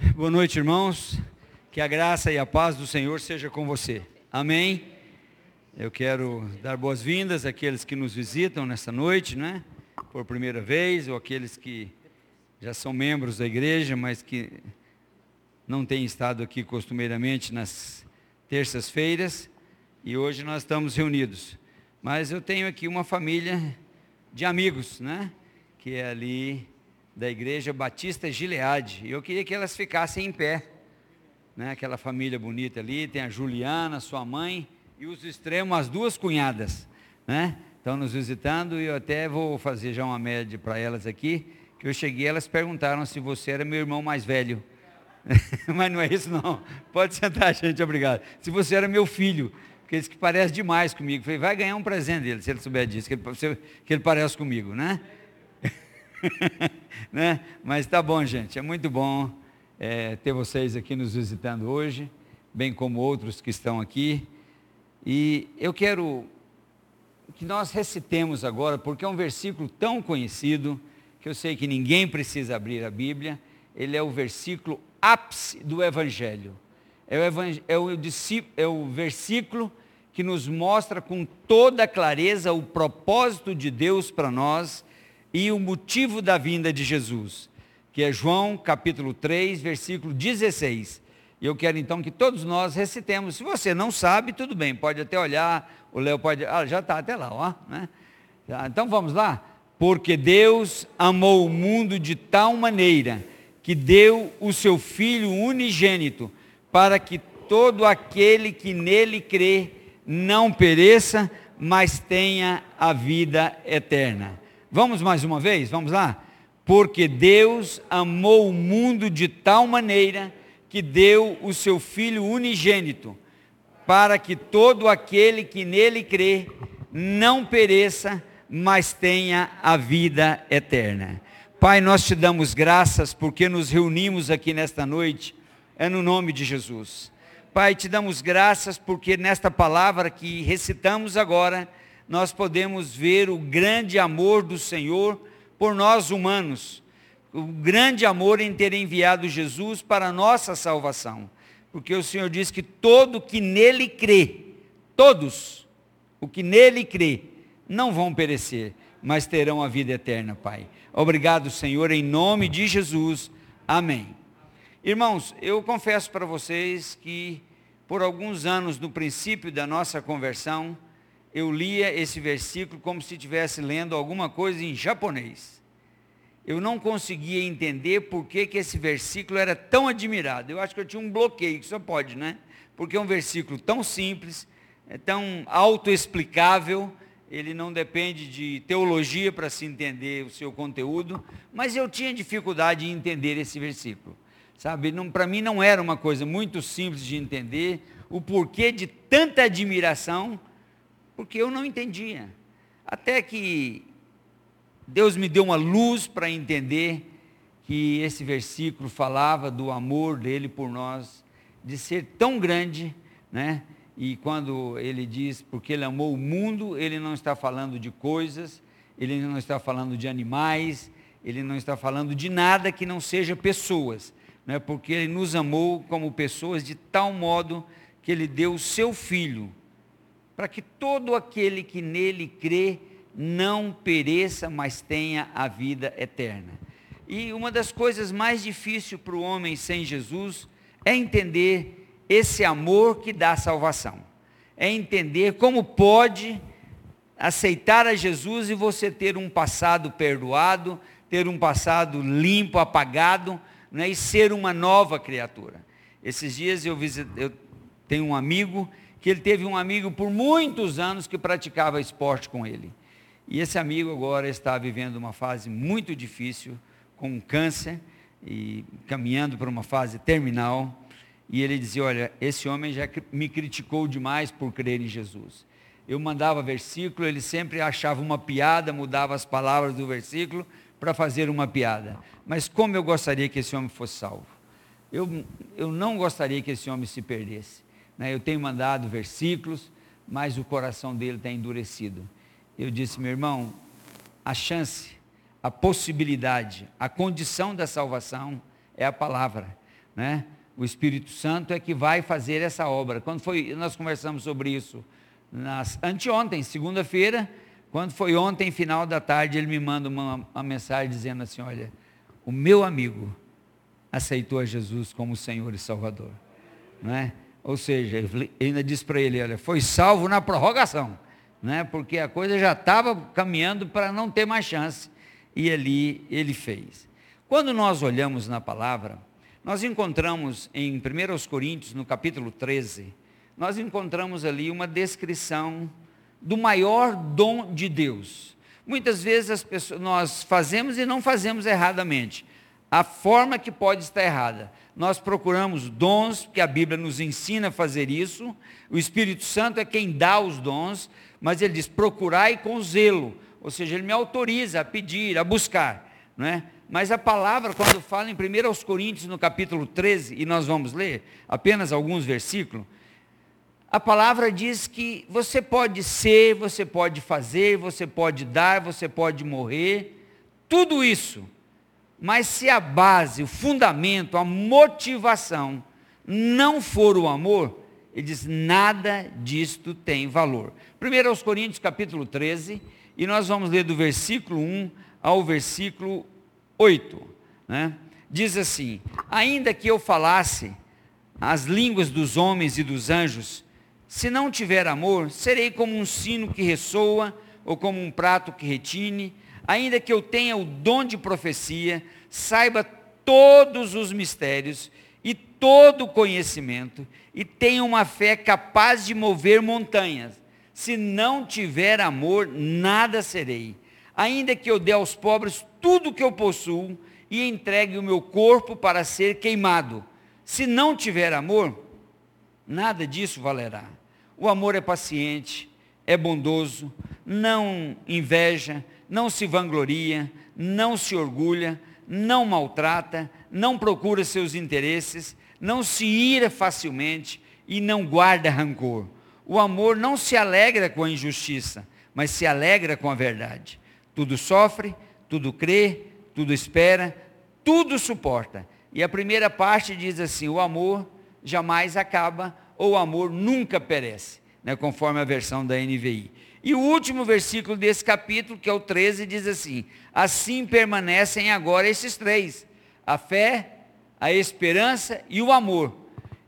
Boa noite, irmãos. Que a graça e a paz do Senhor seja com você. Amém. Eu quero dar boas-vindas àqueles que nos visitam nesta noite, né? Por primeira vez, ou aqueles que já são membros da igreja, mas que não têm estado aqui costumeiramente nas terças-feiras. E hoje nós estamos reunidos. Mas eu tenho aqui uma família de amigos, né? Que é ali da Igreja Batista Gileade. E eu queria que elas ficassem em pé. Né? Aquela família bonita ali, tem a Juliana, sua mãe, e os extremos, as duas cunhadas. Né? Estão nos visitando e eu até vou fazer já uma média para elas aqui. Que eu cheguei, elas perguntaram se você era meu irmão mais velho. Mas não é isso não. Pode sentar, gente, obrigado. Se você era meu filho, porque eles que parece demais comigo. Falei, vai ganhar um presente dele, se ele souber disso, que ele, que ele parece comigo, né? né? Mas tá bom, gente. É muito bom é, ter vocês aqui nos visitando hoje, bem como outros que estão aqui. E eu quero que nós recitemos agora, porque é um versículo tão conhecido, que eu sei que ninguém precisa abrir a Bíblia, ele é o versículo ápice do Evangelho. É o, é, o, é o versículo que nos mostra com toda clareza o propósito de Deus para nós e o motivo da vinda de Jesus, que é João capítulo 3, versículo 16. E eu quero então que todos nós recitemos. Se você não sabe, tudo bem, pode até olhar, o Léo pode. Ah, já está até lá, ó. Né? Então vamos lá? Porque Deus amou o mundo de tal maneira que deu o seu Filho unigênito, para que todo aquele que nele crê não pereça, mas tenha a vida eterna. Vamos mais uma vez? Vamos lá? Porque Deus amou o mundo de tal maneira que deu o seu Filho unigênito, para que todo aquele que nele crê não pereça, mas tenha a vida eterna. Pai, nós te damos graças porque nos reunimos aqui nesta noite, é no nome de Jesus. Pai, te damos graças porque nesta palavra que recitamos agora, nós podemos ver o grande amor do Senhor por nós humanos, o grande amor em ter enviado Jesus para a nossa salvação. Porque o Senhor diz que todo que nele crê, todos, o que nele crê, não vão perecer, mas terão a vida eterna, Pai. Obrigado, Senhor, em nome de Jesus. Amém. Irmãos, eu confesso para vocês que por alguns anos no princípio da nossa conversão, eu lia esse versículo como se estivesse lendo alguma coisa em japonês. Eu não conseguia entender por que, que esse versículo era tão admirado. Eu acho que eu tinha um bloqueio, que só pode, né? Porque é um versículo tão simples, é tão autoexplicável, ele não depende de teologia para se entender o seu conteúdo, mas eu tinha dificuldade em entender esse versículo. Sabe, para mim não era uma coisa muito simples de entender o porquê de tanta admiração porque eu não entendia. Até que Deus me deu uma luz para entender que esse versículo falava do amor dele por nós, de ser tão grande, né? E quando ele diz, porque ele amou o mundo, ele não está falando de coisas, ele não está falando de animais, ele não está falando de nada que não seja pessoas, né? porque ele nos amou como pessoas de tal modo que ele deu o seu filho para que todo aquele que nele crê não pereça, mas tenha a vida eterna. E uma das coisas mais difíceis para o homem sem Jesus é entender esse amor que dá salvação. É entender como pode aceitar a Jesus e você ter um passado perdoado, ter um passado limpo, apagado, né, e ser uma nova criatura. Esses dias eu, eu tenho um amigo que ele teve um amigo por muitos anos que praticava esporte com ele. E esse amigo agora está vivendo uma fase muito difícil, com câncer, e caminhando para uma fase terminal. E ele dizia: Olha, esse homem já me criticou demais por crer em Jesus. Eu mandava versículo, ele sempre achava uma piada, mudava as palavras do versículo para fazer uma piada. Mas como eu gostaria que esse homem fosse salvo. Eu, eu não gostaria que esse homem se perdesse. Né? Eu tenho mandado versículos, mas o coração dele está endurecido. Eu disse, meu irmão, a chance, a possibilidade, a condição da salvação é a palavra. né? O Espírito Santo é que vai fazer essa obra. Quando foi, nós conversamos sobre isso nas, anteontem, segunda-feira, quando foi ontem, final da tarde, ele me manda uma, uma mensagem dizendo assim: Olha, o meu amigo aceitou a Jesus como Senhor e Salvador. Não é? Ou seja, ele ainda disse para ele: Olha, foi salvo na prorrogação, né? porque a coisa já estava caminhando para não ter mais chance. E ali ele fez. Quando nós olhamos na palavra, nós encontramos em 1 Coríntios, no capítulo 13, nós encontramos ali uma descrição do maior dom de Deus. Muitas vezes as pessoas, nós fazemos e não fazemos erradamente. A forma que pode estar errada. Nós procuramos dons, que a Bíblia nos ensina a fazer isso. O Espírito Santo é quem dá os dons, mas ele diz: procurai com zelo. Ou seja, ele me autoriza a pedir, a buscar. Não é? Mas a palavra, quando fala em 1 Coríntios, no capítulo 13, e nós vamos ler apenas alguns versículos, a palavra diz que você pode ser, você pode fazer, você pode dar, você pode morrer, tudo isso. Mas se a base, o fundamento, a motivação não for o amor, ele diz, nada disto tem valor. Primeiro aos Coríntios, capítulo 13, e nós vamos ler do versículo 1 ao versículo 8. Né? Diz assim, ainda que eu falasse as línguas dos homens e dos anjos, se não tiver amor, serei como um sino que ressoa, ou como um prato que retine, ainda que eu tenha o dom de profecia, saiba todos os mistérios e todo o conhecimento, e tenha uma fé capaz de mover montanhas. Se não tiver amor, nada serei. Ainda que eu dê aos pobres tudo o que eu possuo e entregue o meu corpo para ser queimado. Se não tiver amor, nada disso valerá. O amor é paciente, é bondoso, não inveja, não se vangloria, não se orgulha, não maltrata, não procura seus interesses, não se ira facilmente e não guarda rancor. O amor não se alegra com a injustiça, mas se alegra com a verdade. Tudo sofre, tudo crê, tudo espera, tudo suporta. E a primeira parte diz assim: o amor jamais acaba, ou o amor nunca perece, né, conforme a versão da NVI. E o último versículo desse capítulo, que é o 13, diz assim: Assim permanecem agora esses três: a fé, a esperança e o amor.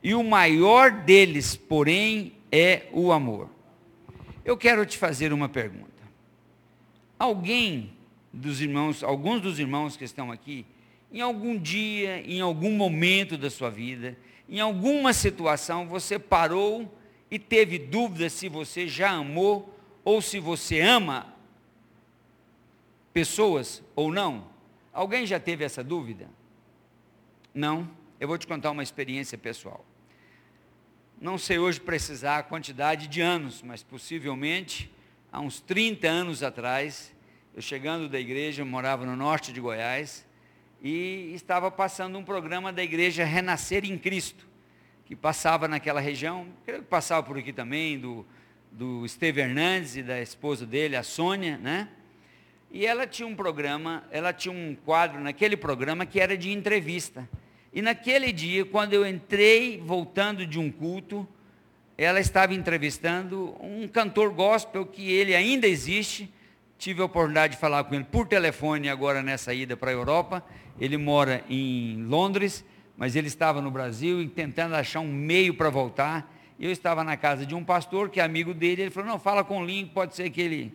E o maior deles, porém, é o amor. Eu quero te fazer uma pergunta. Alguém dos irmãos, alguns dos irmãos que estão aqui, em algum dia, em algum momento da sua vida, em alguma situação, você parou e teve dúvida se você já amou ou se você ama pessoas ou não? Alguém já teve essa dúvida? Não? Eu vou te contar uma experiência pessoal. Não sei hoje precisar a quantidade de anos, mas possivelmente há uns 30 anos atrás, eu chegando da igreja, eu morava no norte de Goiás, e estava passando um programa da igreja Renascer em Cristo, que passava naquela região, creio que passava por aqui também, do, do Esteve Hernandes e da esposa dele, a Sônia, né? E ela tinha um programa, ela tinha um quadro naquele programa que era de entrevista. E naquele dia, quando eu entrei voltando de um culto, ela estava entrevistando um cantor gospel que ele ainda existe. Tive a oportunidade de falar com ele por telefone agora nessa ida para a Europa. Ele mora em Londres, mas ele estava no Brasil e tentando achar um meio para voltar. Eu estava na casa de um pastor que é amigo dele. Ele falou: Não, fala com o Link, pode ser que ele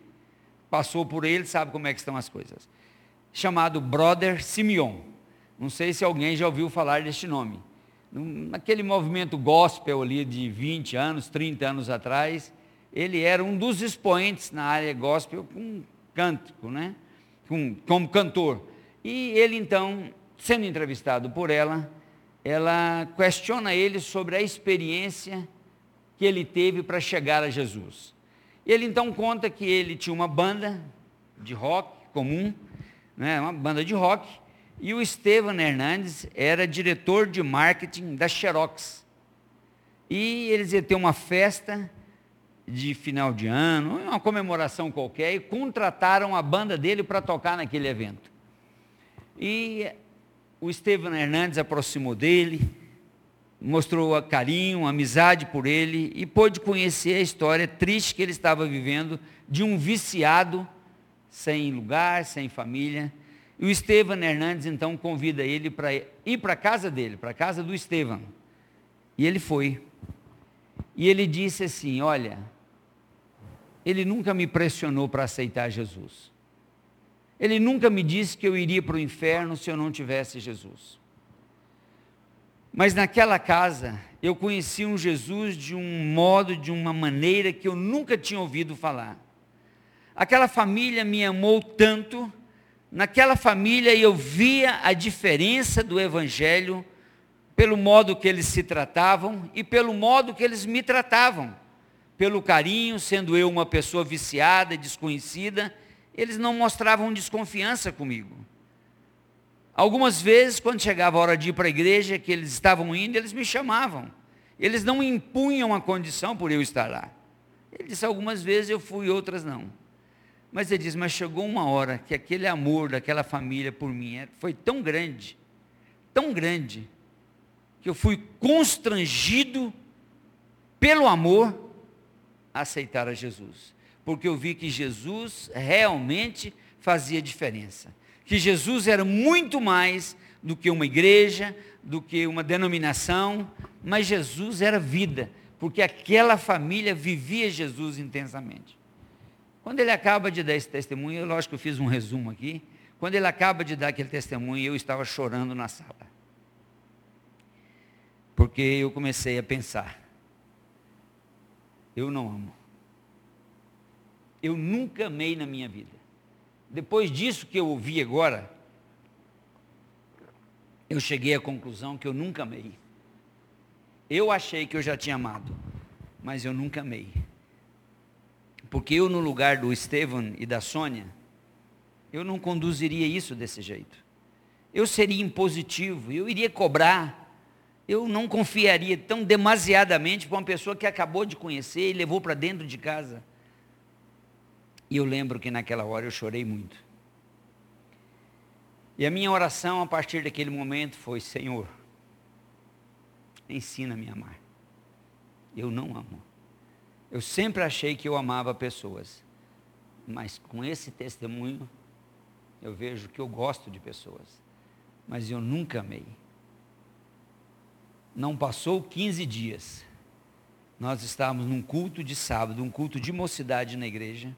passou por ele, sabe como é que estão as coisas. Chamado Brother Simeon. Não sei se alguém já ouviu falar deste nome. Naquele movimento gospel ali de 20 anos, 30 anos atrás, ele era um dos expoentes na área gospel com cântico, né? Com, como cantor. E ele então, sendo entrevistado por ela, ela questiona ele sobre a experiência que ele teve para chegar a Jesus. Ele então conta que ele tinha uma banda de rock comum, né, uma banda de rock, e o Estevam Hernandes era diretor de marketing da Xerox. E eles iam ter uma festa de final de ano, uma comemoração qualquer, e contrataram a banda dele para tocar naquele evento. E o Estevam Hernandes aproximou dele mostrou carinho, amizade por ele e pôde conhecer a história triste que ele estava vivendo de um viciado sem lugar, sem família. E o Estevam Hernandes então convida ele para ir para a casa dele, para a casa do Estevam. E ele foi. E ele disse assim: Olha, ele nunca me pressionou para aceitar Jesus. Ele nunca me disse que eu iria para o inferno se eu não tivesse Jesus. Mas naquela casa, eu conheci um Jesus de um modo, de uma maneira que eu nunca tinha ouvido falar. Aquela família me amou tanto, naquela família eu via a diferença do Evangelho pelo modo que eles se tratavam e pelo modo que eles me tratavam. Pelo carinho, sendo eu uma pessoa viciada, desconhecida, eles não mostravam desconfiança comigo. Algumas vezes, quando chegava a hora de ir para a igreja, que eles estavam indo, eles me chamavam. Eles não impunham a condição por eu estar lá. Ele disse, algumas vezes eu fui, outras não. Mas ele diz, mas chegou uma hora que aquele amor daquela família por mim é, foi tão grande, tão grande, que eu fui constrangido pelo amor a aceitar a Jesus porque eu vi que Jesus realmente fazia diferença. Que Jesus era muito mais do que uma igreja, do que uma denominação, mas Jesus era vida, porque aquela família vivia Jesus intensamente. Quando ele acaba de dar esse testemunho, eu, lógico que eu fiz um resumo aqui, quando ele acaba de dar aquele testemunho, eu estava chorando na sala. Porque eu comecei a pensar, eu não amo eu nunca amei na minha vida. Depois disso que eu ouvi agora, eu cheguei à conclusão que eu nunca amei. Eu achei que eu já tinha amado, mas eu nunca amei. Porque eu, no lugar do Estevam e da Sônia, eu não conduziria isso desse jeito. Eu seria impositivo, eu iria cobrar. Eu não confiaria tão demasiadamente para uma pessoa que acabou de conhecer e levou para dentro de casa. E eu lembro que naquela hora eu chorei muito. E a minha oração a partir daquele momento foi: Senhor, ensina-me a amar. Eu não amo. Eu sempre achei que eu amava pessoas, mas com esse testemunho eu vejo que eu gosto de pessoas, mas eu nunca amei. Não passou 15 dias. Nós estávamos num culto de sábado, um culto de mocidade na igreja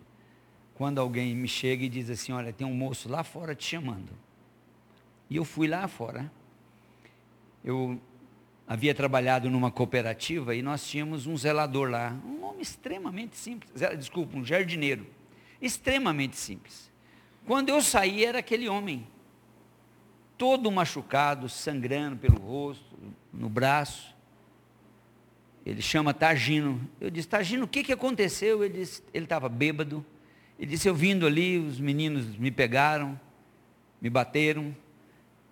quando alguém me chega e diz assim: Olha, tem um moço lá fora te chamando. E eu fui lá fora. Eu havia trabalhado numa cooperativa e nós tínhamos um zelador lá, um homem extremamente simples, desculpa, um jardineiro, extremamente simples. Quando eu saí, era aquele homem, todo machucado, sangrando pelo rosto, no braço. Ele chama Targino. Eu disse, Targino, o que, que aconteceu? Ele disse, ele estava bêbado ele disse: Eu vindo ali, os meninos me pegaram, me bateram,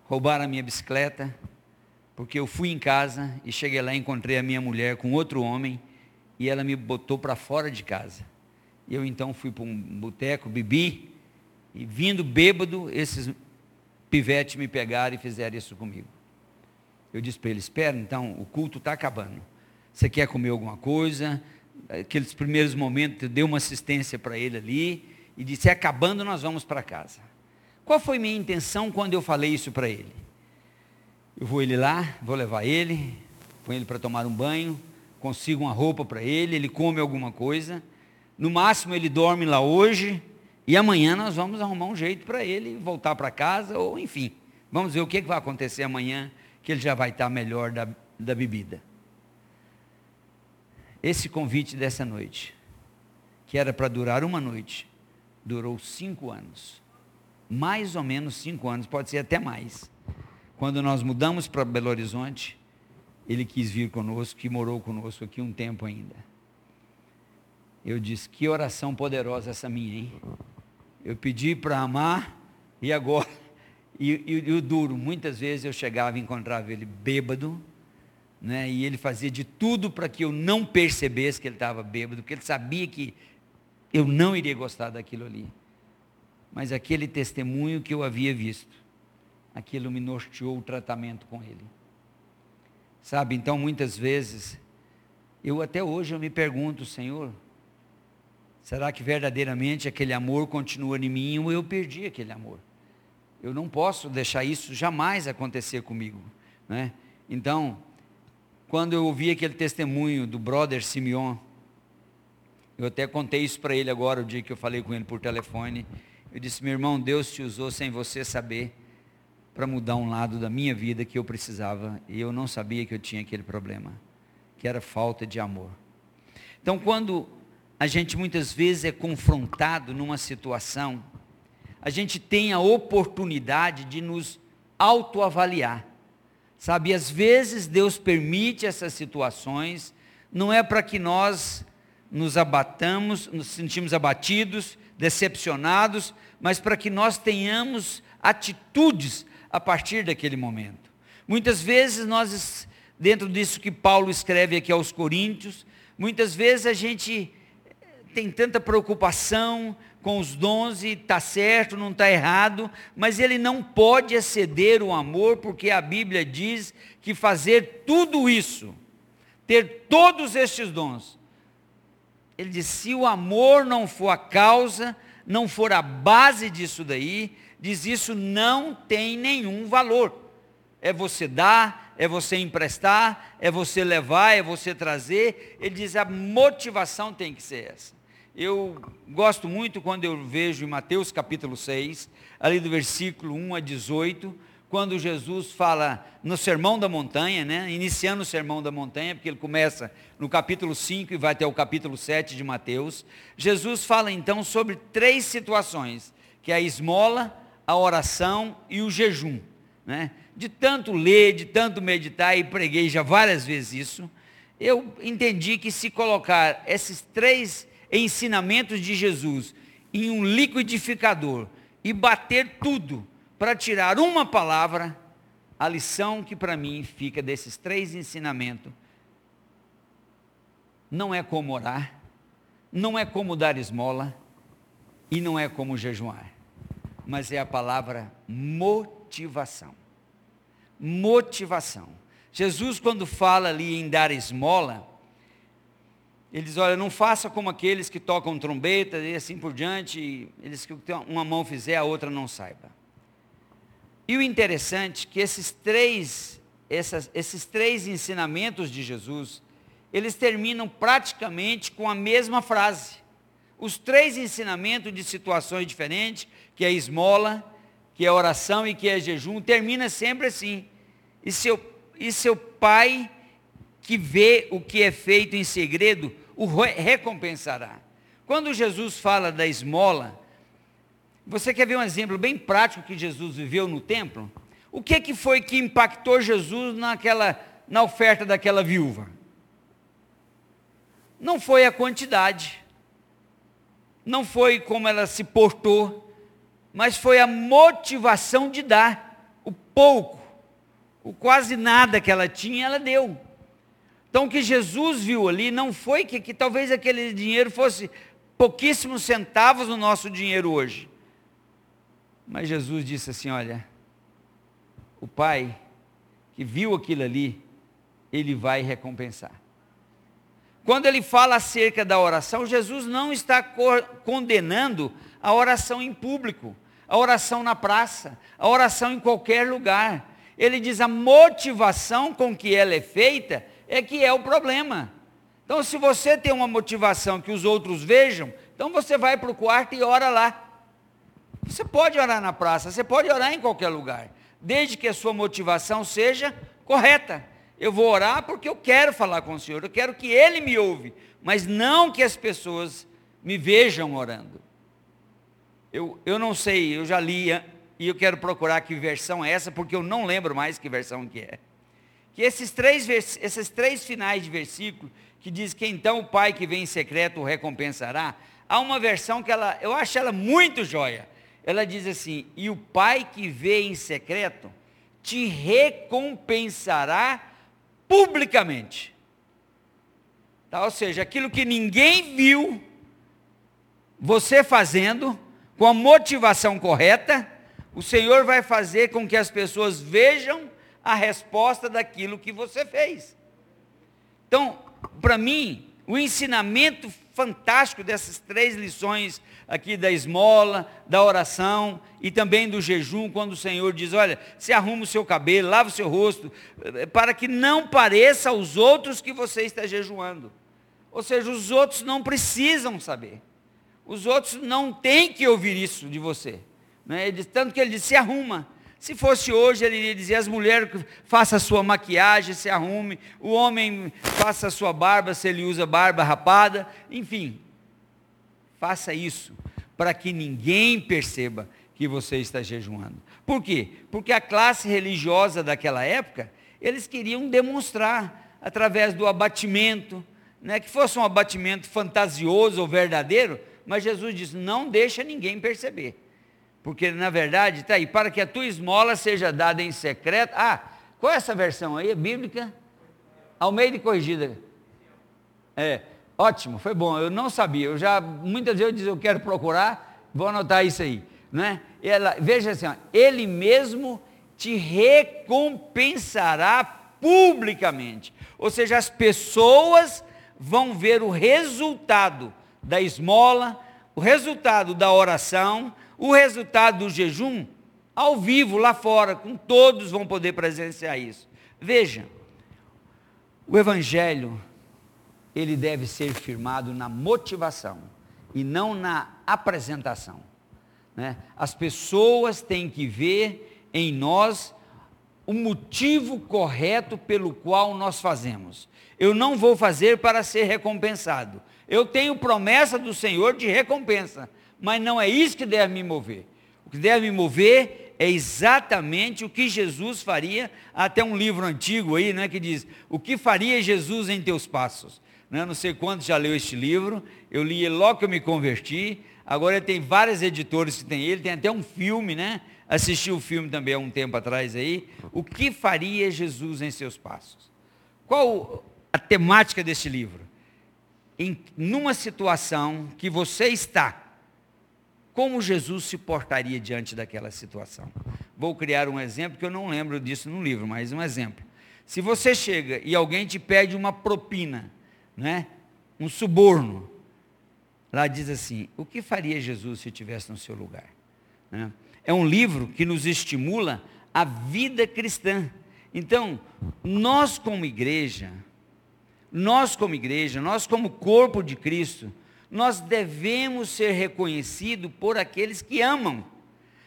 roubaram a minha bicicleta, porque eu fui em casa e cheguei lá e encontrei a minha mulher com outro homem e ela me botou para fora de casa. E eu então fui para um boteco, bebi, e vindo bêbado, esses pivetes me pegaram e fizeram isso comigo. Eu disse para ele: Espera, então, o culto está acabando. Você quer comer alguma coisa? Aqueles primeiros momentos, deu uma assistência para ele ali e disse: acabando, nós vamos para casa. Qual foi minha intenção quando eu falei isso para ele? Eu vou ele lá, vou levar ele, põe ele para tomar um banho, consigo uma roupa para ele, ele come alguma coisa. No máximo ele dorme lá hoje e amanhã nós vamos arrumar um jeito para ele voltar para casa ou enfim. Vamos ver o que vai acontecer amanhã que ele já vai estar melhor da, da bebida. Esse convite dessa noite, que era para durar uma noite, durou cinco anos. Mais ou menos cinco anos, pode ser até mais. Quando nós mudamos para Belo Horizonte, ele quis vir conosco e morou conosco aqui um tempo ainda. Eu disse, que oração poderosa essa minha, hein? Eu pedi para amar e agora. E, o duro, muitas vezes eu chegava e encontrava ele bêbado, né? e ele fazia de tudo para que eu não percebesse que ele estava bêbado, porque ele sabia que eu não iria gostar daquilo ali. Mas aquele testemunho que eu havia visto, aquilo me norteou o tratamento com ele. Sabe, então muitas vezes, eu até hoje eu me pergunto, Senhor, será que verdadeiramente aquele amor continua em mim ou eu perdi aquele amor? Eu não posso deixar isso jamais acontecer comigo. Né? Então, quando eu ouvi aquele testemunho do brother Simeon, eu até contei isso para ele agora, o dia que eu falei com ele por telefone. Eu disse, meu irmão, Deus te usou sem você saber para mudar um lado da minha vida que eu precisava e eu não sabia que eu tinha aquele problema, que era falta de amor. Então, quando a gente muitas vezes é confrontado numa situação, a gente tem a oportunidade de nos autoavaliar. Sabe, às vezes Deus permite essas situações, não é para que nós nos abatamos, nos sentimos abatidos, decepcionados, mas para que nós tenhamos atitudes a partir daquele momento. Muitas vezes nós, dentro disso que Paulo escreve aqui aos Coríntios, muitas vezes a gente tem tanta preocupação com os dons e está certo, não está errado, mas ele não pode exceder o amor, porque a Bíblia diz que fazer tudo isso, ter todos estes dons, ele diz: se o amor não for a causa, não for a base disso daí, diz isso não tem nenhum valor. É você dar, é você emprestar, é você levar, é você trazer. Ele diz: a motivação tem que ser essa. Eu gosto muito quando eu vejo em Mateus capítulo 6, ali do versículo 1 a 18, quando Jesus fala no Sermão da Montanha, né? iniciando o Sermão da Montanha, porque ele começa no capítulo 5 e vai até o capítulo 7 de Mateus. Jesus fala então sobre três situações, que é a esmola, a oração e o jejum. Né? De tanto ler, de tanto meditar, e preguei já várias vezes isso, eu entendi que se colocar esses três ensinamentos de Jesus em um liquidificador e bater tudo, para tirar uma palavra, a lição que para mim fica desses três ensinamentos não é como orar, não é como dar esmola e não é como jejuar, mas é a palavra motivação. Motivação. Jesus, quando fala ali em dar esmola, ele diz: Olha, não faça como aqueles que tocam trombeta e assim por diante, eles que uma mão fizer, a outra não saiba. E o interessante é que esses três, essas, esses três ensinamentos de Jesus, eles terminam praticamente com a mesma frase. Os três ensinamentos de situações diferentes, que é esmola, que é oração e que é jejum, termina sempre assim. E seu, e seu pai que vê o que é feito em segredo, o recompensará. Quando Jesus fala da esmola, você quer ver um exemplo bem prático que Jesus viveu no templo? O que, que foi que impactou Jesus naquela, na oferta daquela viúva? Não foi a quantidade, não foi como ela se portou, mas foi a motivação de dar o pouco, o quase nada que ela tinha, ela deu. Então o que Jesus viu ali não foi que, que talvez aquele dinheiro fosse pouquíssimos centavos no nosso dinheiro hoje. Mas Jesus disse assim: Olha, o Pai que viu aquilo ali, ele vai recompensar. Quando ele fala acerca da oração, Jesus não está condenando a oração em público, a oração na praça, a oração em qualquer lugar. Ele diz a motivação com que ela é feita é que é o problema. Então, se você tem uma motivação que os outros vejam, então você vai para o quarto e ora lá. Você pode orar na praça, você pode orar em qualquer lugar, desde que a sua motivação seja correta. Eu vou orar porque eu quero falar com o Senhor, eu quero que Ele me ouve, mas não que as pessoas me vejam orando. Eu, eu não sei, eu já li e eu quero procurar que versão é essa, porque eu não lembro mais que versão que é. Que esses três, esses três finais de versículo, que diz que então o Pai que vem em secreto o recompensará, há uma versão que ela, eu acho ela muito joia ela diz assim: E o Pai que vê em secreto te recompensará publicamente. Tá? Ou seja, aquilo que ninguém viu você fazendo, com a motivação correta, o Senhor vai fazer com que as pessoas vejam a resposta daquilo que você fez. Então, para mim, o ensinamento fantástico dessas três lições aqui da esmola, da oração e também do jejum, quando o Senhor diz: Olha, se arruma o seu cabelo, lava o seu rosto, eh, para que não pareça aos outros que você está jejuando. Ou seja, os outros não precisam saber. Os outros não têm que ouvir isso de você. Né? Ele, tanto que ele disse: se arruma. Se fosse hoje, ele iria dizer: as mulheres faça a sua maquiagem, se arrume, o homem faça a sua barba, se ele usa barba rapada, enfim, faça isso, para que ninguém perceba que você está jejuando. Por quê? Porque a classe religiosa daquela época, eles queriam demonstrar, através do abatimento, né, que fosse um abatimento fantasioso ou verdadeiro, mas Jesus disse: não deixa ninguém perceber. Porque, na verdade, está aí, para que a tua esmola seja dada em secreto. Ah, qual é essa versão aí? É bíblica? Almeida e corrigida. É, ótimo, foi bom. Eu não sabia. Eu já, muitas vezes eu eu quero procurar, vou anotar isso aí. Né? Ela, veja assim, ó, ele mesmo te recompensará publicamente. Ou seja, as pessoas vão ver o resultado da esmola, o resultado da oração, o resultado do jejum ao vivo lá fora, com todos vão poder presenciar isso. Veja, o evangelho ele deve ser firmado na motivação e não na apresentação. Né? As pessoas têm que ver em nós o motivo correto pelo qual nós fazemos. Eu não vou fazer para ser recompensado. Eu tenho promessa do Senhor de recompensa mas não é isso que deve me mover. O que deve me mover é exatamente o que Jesus faria, até um livro antigo aí, né, que diz, o que faria Jesus em teus passos? Né, não sei quantos já leu este livro, eu li logo que eu me converti, agora tem várias editoras que tem ele, tem até um filme, né? Assisti o filme também há um tempo atrás aí. O que faria Jesus em seus passos? Qual a temática deste livro? Em numa situação que você está, como Jesus se portaria diante daquela situação? Vou criar um exemplo que eu não lembro disso no livro, mas um exemplo. Se você chega e alguém te pede uma propina, né? um suborno, lá diz assim: o que faria Jesus se estivesse no seu lugar? Né? É um livro que nos estimula a vida cristã. Então, nós como igreja, nós como igreja, nós como corpo de Cristo, nós devemos ser reconhecidos por aqueles que amam.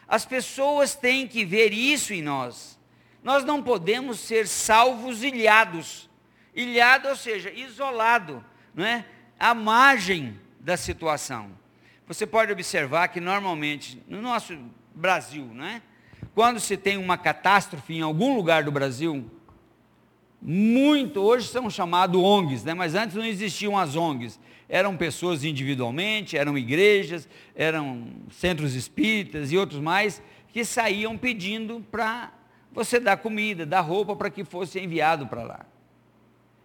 As pessoas têm que ver isso em nós. Nós não podemos ser salvos ilhados. Ilhado, ou seja, isolado, não é? À margem da situação. Você pode observar que normalmente no nosso Brasil, não é? Quando se tem uma catástrofe em algum lugar do Brasil, muito, hoje são chamados ONGs, né? mas antes não existiam as ONGs eram pessoas individualmente, eram igrejas, eram centros espíritas e outros mais, que saíam pedindo para você dar comida, dar roupa para que fosse enviado para lá.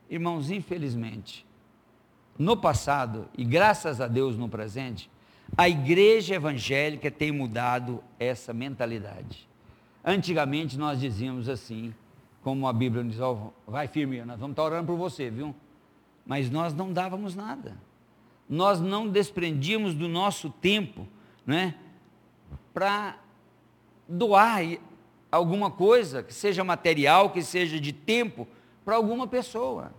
Irmãos, infelizmente, no passado, e graças a Deus no presente, a igreja evangélica tem mudado essa mentalidade. Antigamente nós dizíamos assim, como a Bíblia diz, oh, vai firme, nós vamos estar orando por você, viu? Mas nós não dávamos nada nós não desprendíamos do nosso tempo, né, para doar alguma coisa, que seja material, que seja de tempo, para alguma pessoa.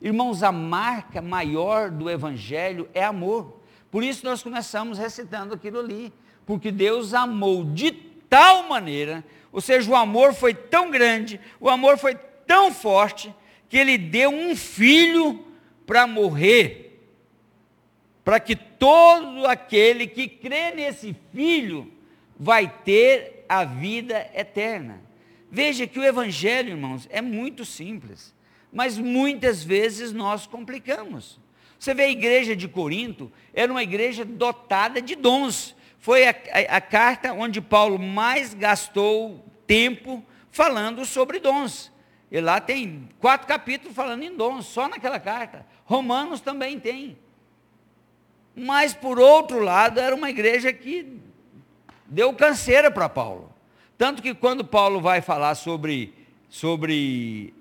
Irmãos, a marca maior do Evangelho é amor. Por isso nós começamos recitando aquilo ali. Porque Deus amou de tal maneira, ou seja, o amor foi tão grande, o amor foi tão forte, que Ele deu um filho para morrer para que todo aquele que crê nesse filho vai ter a vida eterna. Veja que o evangelho, irmãos, é muito simples, mas muitas vezes nós complicamos. Você vê a igreja de Corinto, era uma igreja dotada de dons. Foi a, a, a carta onde Paulo mais gastou tempo falando sobre dons. E lá tem quatro capítulos falando em dons, só naquela carta. Romanos também tem. Mas, por outro lado, era uma igreja que deu canseira para Paulo. Tanto que quando Paulo vai falar sobre sobre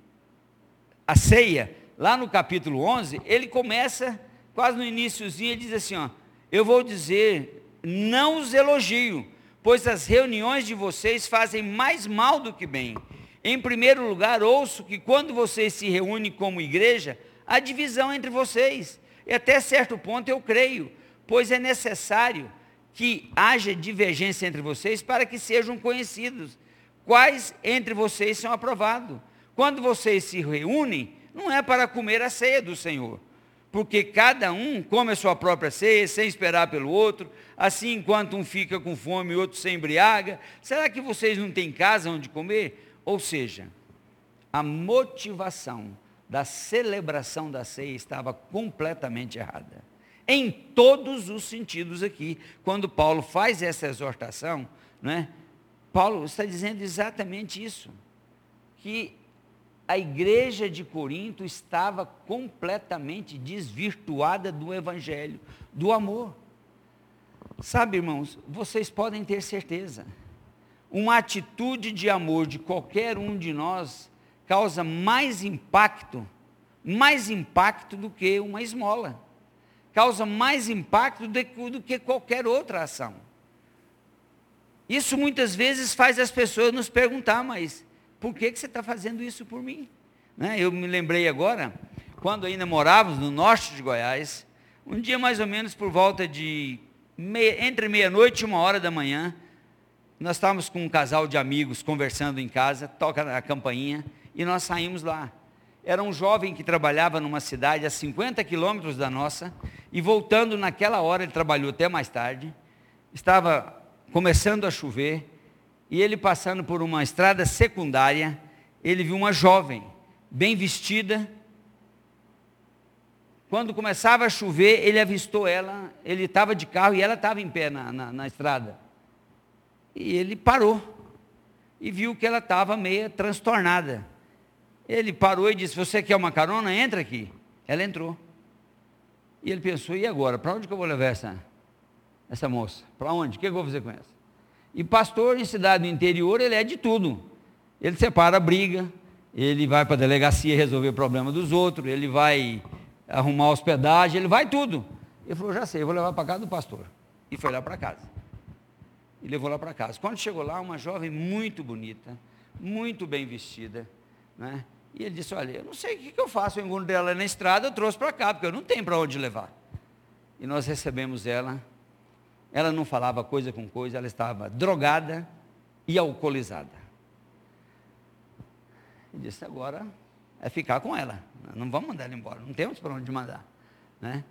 a ceia, lá no capítulo 11, ele começa, quase no iníciozinho, ele diz assim, ó, eu vou dizer, não os elogio, pois as reuniões de vocês fazem mais mal do que bem. Em primeiro lugar, ouço que quando vocês se reúnem como igreja, há divisão entre vocês. E até certo ponto eu creio, pois é necessário que haja divergência entre vocês para que sejam conhecidos quais entre vocês são aprovados. Quando vocês se reúnem, não é para comer a ceia do Senhor, porque cada um come a sua própria ceia sem esperar pelo outro, assim enquanto um fica com fome e outro se embriaga. Será que vocês não têm casa onde comer? Ou seja, a motivação da celebração da ceia estava completamente errada em todos os sentidos aqui. Quando Paulo faz essa exortação, né, Paulo está dizendo exatamente isso, que a igreja de Corinto estava completamente desvirtuada do evangelho, do amor. Sabe, irmãos, vocês podem ter certeza, uma atitude de amor de qualquer um de nós causa mais impacto, mais impacto do que uma esmola causa mais impacto do que qualquer outra ação. Isso muitas vezes faz as pessoas nos perguntar, mas por que, que você está fazendo isso por mim? Né? Eu me lembrei agora, quando ainda morávamos no norte de Goiás, um dia mais ou menos por volta de meia, entre meia-noite e uma hora da manhã, nós estávamos com um casal de amigos conversando em casa, toca a campainha, e nós saímos lá era um jovem que trabalhava numa cidade a 50 quilômetros da nossa, e voltando naquela hora, ele trabalhou até mais tarde, estava começando a chover, e ele passando por uma estrada secundária, ele viu uma jovem, bem vestida. Quando começava a chover, ele avistou ela, ele estava de carro e ela estava em pé na, na, na estrada. E ele parou e viu que ela estava meio transtornada. Ele parou e disse: Você quer uma carona? Entra aqui. Ela entrou. E ele pensou: E agora? Para onde que eu vou levar essa, essa moça? Para onde? O que eu vou fazer com essa? E pastor em cidade do interior, ele é de tudo. Ele separa a briga, ele vai para a delegacia resolver o problema dos outros, ele vai arrumar hospedagem, ele vai tudo. Ele falou: Já sei, eu vou levar para casa do pastor. E foi lá para casa. E levou lá para casa. Quando chegou lá, uma jovem muito bonita, muito bem vestida, né? E ele disse, olha, eu não sei o que, eu faço, eu encontro ela na estrada, eu trouxe para cá, porque eu não tenho para onde levar. E nós recebemos ela, ela não falava coisa com coisa, ela estava drogada e alcoolizada. E disse, agora é ficar com ela, não vamos mandar ela embora, não temos para onde mandar. Né?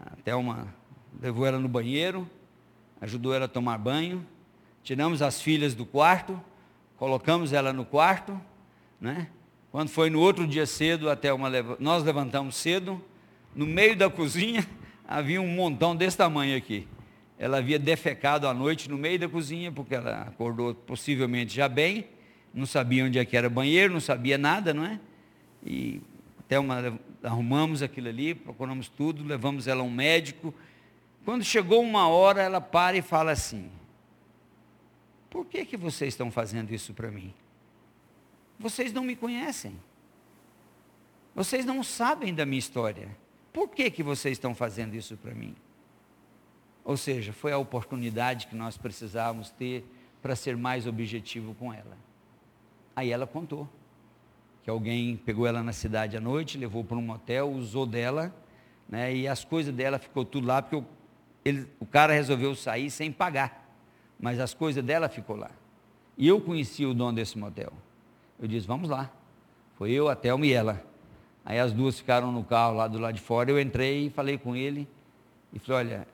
Até uma, levou ela no banheiro, ajudou ela a tomar banho, tiramos as filhas do quarto, colocamos ela no quarto, né? Quando foi no outro dia cedo, até uma nós levantamos cedo, no meio da cozinha havia um montão desse tamanho aqui. Ela havia defecado à noite no meio da cozinha, porque ela acordou possivelmente já bem, não sabia onde é que era banheiro, não sabia nada, não é? E até uma, arrumamos aquilo ali, procuramos tudo, levamos ela a um médico. Quando chegou uma hora, ela para e fala assim: Por que, que vocês estão fazendo isso para mim? Vocês não me conhecem. Vocês não sabem da minha história. Por que, que vocês estão fazendo isso para mim? Ou seja, foi a oportunidade que nós precisávamos ter para ser mais objetivo com ela. Aí ela contou que alguém pegou ela na cidade à noite, levou para um motel, usou dela, né, e as coisas dela ficou tudo lá, porque o, ele, o cara resolveu sair sem pagar, mas as coisas dela ficou lá. E eu conheci o dono desse motel. Eu disse, vamos lá. Foi eu, a Thelma e ela. Aí as duas ficaram no carro lá do lado de fora. Eu entrei e falei com ele. E falei, olha,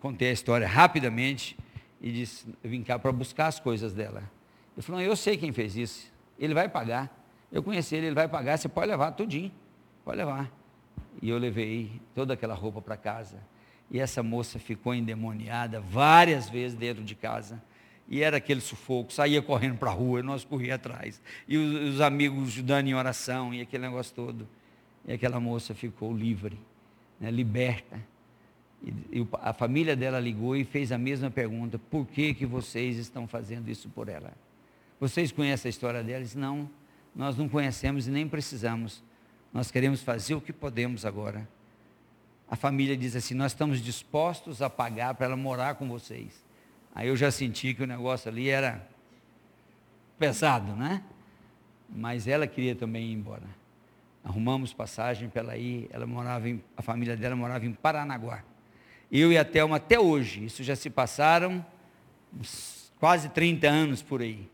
contei a história rapidamente. E disse, eu vim cá para buscar as coisas dela. Ele falou, eu sei quem fez isso. Ele vai pagar. Eu conheci ele, ele vai pagar. Você pode levar tudinho. Pode levar. E eu levei toda aquela roupa para casa. E essa moça ficou endemoniada várias vezes dentro de casa. E era aquele sufoco, saía correndo para a rua, e nós corria atrás. E os, os, amigos ajudando em oração, e aquele negócio todo. E aquela moça ficou livre, né, liberta. E, e, a família dela ligou e fez a mesma pergunta: por que, que vocês estão fazendo isso por ela? Vocês conhecem a história dela? Disse, não, nós não conhecemos e nem precisamos. Nós queremos fazer o que podemos agora. A família diz assim: Nós estamos dispostos a pagar para ela morar com vocês. Aí eu já senti que o negócio ali era pesado, né? Mas ela queria também ir embora. Arrumamos passagem para ela ir. Ela morava em, a família dela morava em Paranaguá. Eu e a Thelma até hoje, isso já se passaram quase 30 anos por aí.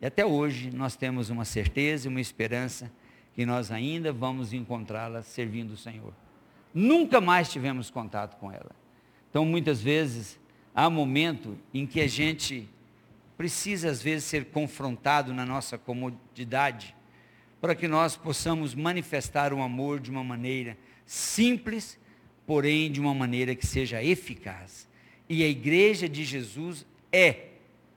E até hoje nós temos uma certeza e uma esperança que nós ainda vamos encontrá-la servindo o Senhor. Nunca mais tivemos contato com ela. Então, muitas vezes, há momento em que a gente precisa, às vezes, ser confrontado na nossa comodidade, para que nós possamos manifestar o amor de uma maneira simples, porém de uma maneira que seja eficaz. E a igreja de Jesus é,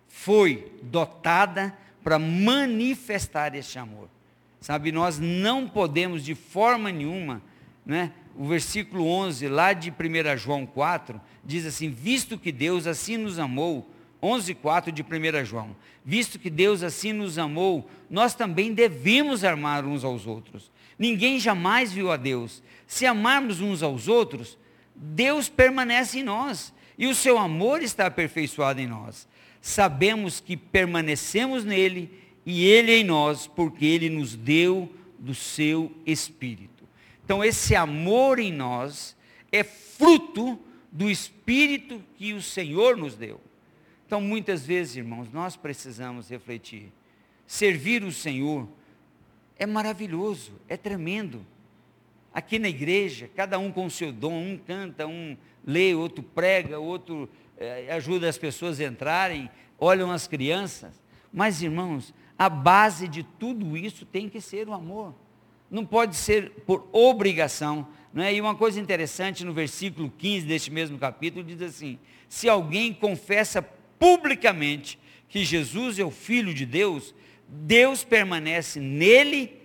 foi dotada para manifestar este amor. Sabe, nós não podemos de forma nenhuma, né? O versículo 11, lá de 1 João 4, diz assim: Visto que Deus assim nos amou, 11:4 de 1 João. Visto que Deus assim nos amou, nós também devemos amar uns aos outros. Ninguém jamais viu a Deus. Se amarmos uns aos outros, Deus permanece em nós e o seu amor está aperfeiçoado em nós. Sabemos que permanecemos nele e ele em nós, porque ele nos deu do seu espírito. Então, esse amor em nós é fruto do espírito que o Senhor nos deu. Então, muitas vezes, irmãos, nós precisamos refletir. Servir o Senhor é maravilhoso, é tremendo. Aqui na igreja, cada um com o seu dom, um canta, um lê, outro prega, outro é, ajuda as pessoas a entrarem, olham as crianças. Mas, irmãos, a base de tudo isso tem que ser o amor. Não pode ser por obrigação. Não é? E uma coisa interessante no versículo 15 deste mesmo capítulo diz assim: se alguém confessa publicamente que Jesus é o Filho de Deus, Deus permanece nele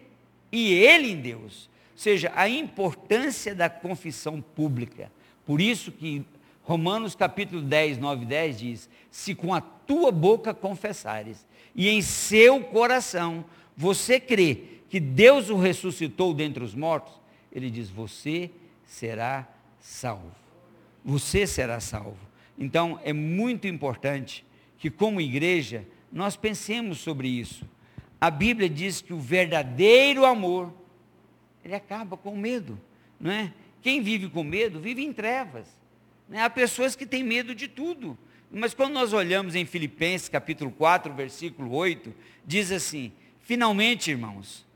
e ele em Deus. Ou seja, a importância da confissão pública. Por isso que Romanos capítulo 10, 9 e 10 diz: Se com a tua boca confessares e em seu coração você crê que Deus o ressuscitou dentre os mortos, ele diz: Você será salvo. Você será salvo. Então, é muito importante que, como igreja, nós pensemos sobre isso. A Bíblia diz que o verdadeiro amor, ele acaba com medo, não é? Quem vive com medo, vive em trevas. Né? Há pessoas que têm medo de tudo. Mas quando nós olhamos em Filipenses capítulo 4, versículo 8, diz assim: Finalmente, irmãos,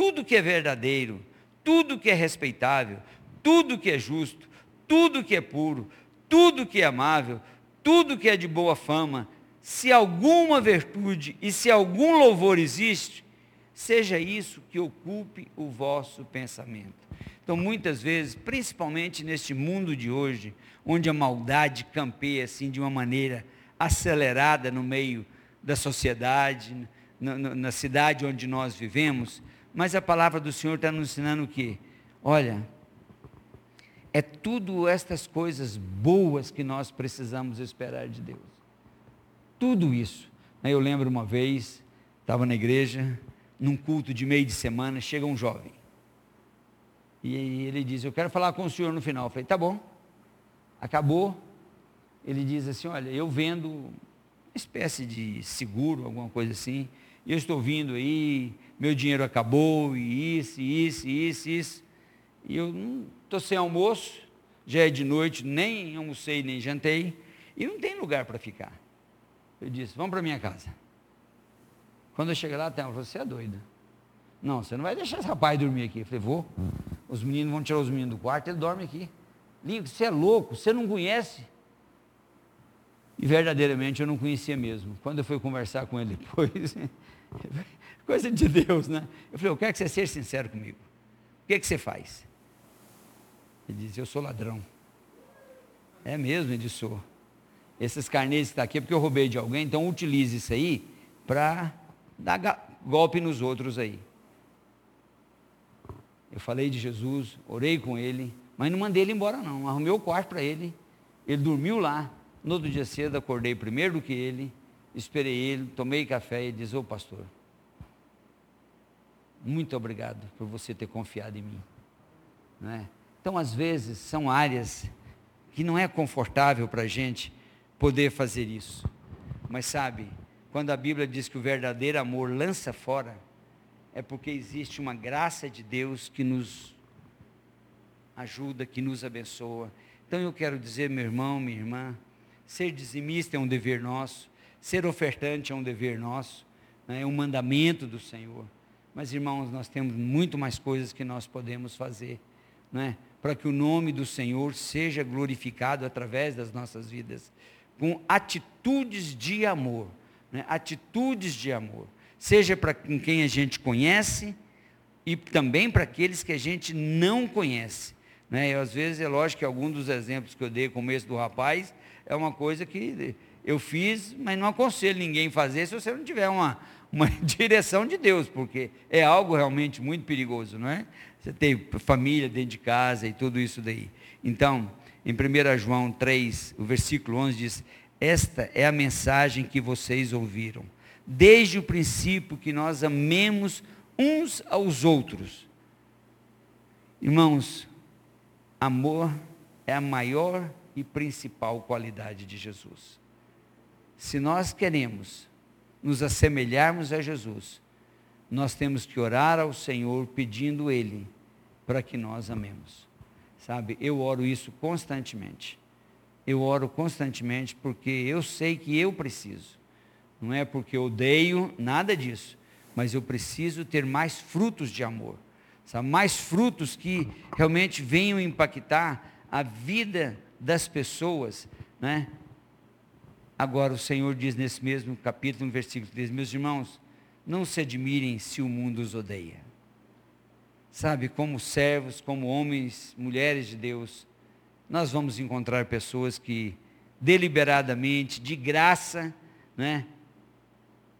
tudo que é verdadeiro, tudo que é respeitável, tudo que é justo, tudo que é puro, tudo que é amável, tudo que é de boa fama, se alguma virtude e se algum louvor existe, seja isso que ocupe o vosso pensamento. Então, muitas vezes, principalmente neste mundo de hoje, onde a maldade campeia assim de uma maneira acelerada no meio da sociedade, na, na cidade onde nós vivemos, mas a palavra do Senhor está nos ensinando o quê? Olha, é tudo estas coisas boas que nós precisamos esperar de Deus. Tudo isso. Eu lembro uma vez, estava na igreja, num culto de meio de semana, chega um jovem. E ele diz, eu quero falar com o senhor no final. Eu falei, tá bom. Acabou. Ele diz assim, olha, eu vendo uma espécie de seguro, alguma coisa assim. E eu estou vindo aí, meu dinheiro acabou, e isso, isso, isso, isso. E eu estou sem almoço, já é de noite, nem almocei, nem jantei, e não tem lugar para ficar. Eu disse, vamos para minha casa. Quando eu cheguei lá, ela falou, você é doida. Não, você não vai deixar esse rapaz dormir aqui. Eu falei, vou. Os meninos vão tirar os meninos do quarto, ele dorme aqui. Lindo, você é louco, você não conhece. E verdadeiramente eu não conhecia mesmo. Quando eu fui conversar com ele depois, coisa de Deus, né? Eu falei, eu quero que você seja sincero comigo. O que, é que você faz? Ele diz, eu sou ladrão. É mesmo, ele disse, sou. Esses carnês que estão tá aqui é porque eu roubei de alguém, então utilize isso aí para dar golpe nos outros aí. Eu falei de Jesus, orei com ele, mas não mandei ele embora não. Arrumei o quarto para ele. Ele dormiu lá. No outro dia cedo, acordei primeiro do que ele, esperei ele, tomei café e disse, ô pastor, muito obrigado por você ter confiado em mim. Não é? Então, às vezes, são áreas que não é confortável para a gente poder fazer isso. Mas sabe, quando a Bíblia diz que o verdadeiro amor lança fora, é porque existe uma graça de Deus que nos ajuda, que nos abençoa. Então eu quero dizer, meu irmão, minha irmã, ser dizimista é um dever nosso, ser ofertante é um dever nosso, né? é um mandamento do Senhor. Mas irmãos, nós temos muito mais coisas que nós podemos fazer, né? para que o nome do Senhor seja glorificado através das nossas vidas, com atitudes de amor, né? atitudes de amor, seja para quem a gente conhece e também para aqueles que a gente não conhece. Né? E às vezes é lógico que algum dos exemplos que eu dei com o começo do rapaz é uma coisa que eu fiz, mas não aconselho ninguém a fazer se você não tiver uma, uma direção de Deus, porque é algo realmente muito perigoso, não é? Você tem família dentro de casa e tudo isso daí. Então, em 1 João 3, o versículo 11 diz: Esta é a mensagem que vocês ouviram, desde o princípio que nós amemos uns aos outros. Irmãos, amor é a maior e principal qualidade de Jesus. Se nós queremos nos assemelharmos a Jesus, nós temos que orar ao Senhor pedindo Ele para que nós amemos. Sabe, eu oro isso constantemente. Eu oro constantemente porque eu sei que eu preciso. Não é porque eu odeio, nada disso. Mas eu preciso ter mais frutos de amor. Sabe? Mais frutos que realmente venham impactar a vida das pessoas. Né? Agora o Senhor diz nesse mesmo capítulo, no versículo 3, meus irmãos, não se admirem se o mundo os odeia. Sabe, como servos, como homens, mulheres de Deus, nós vamos encontrar pessoas que deliberadamente, de graça, né,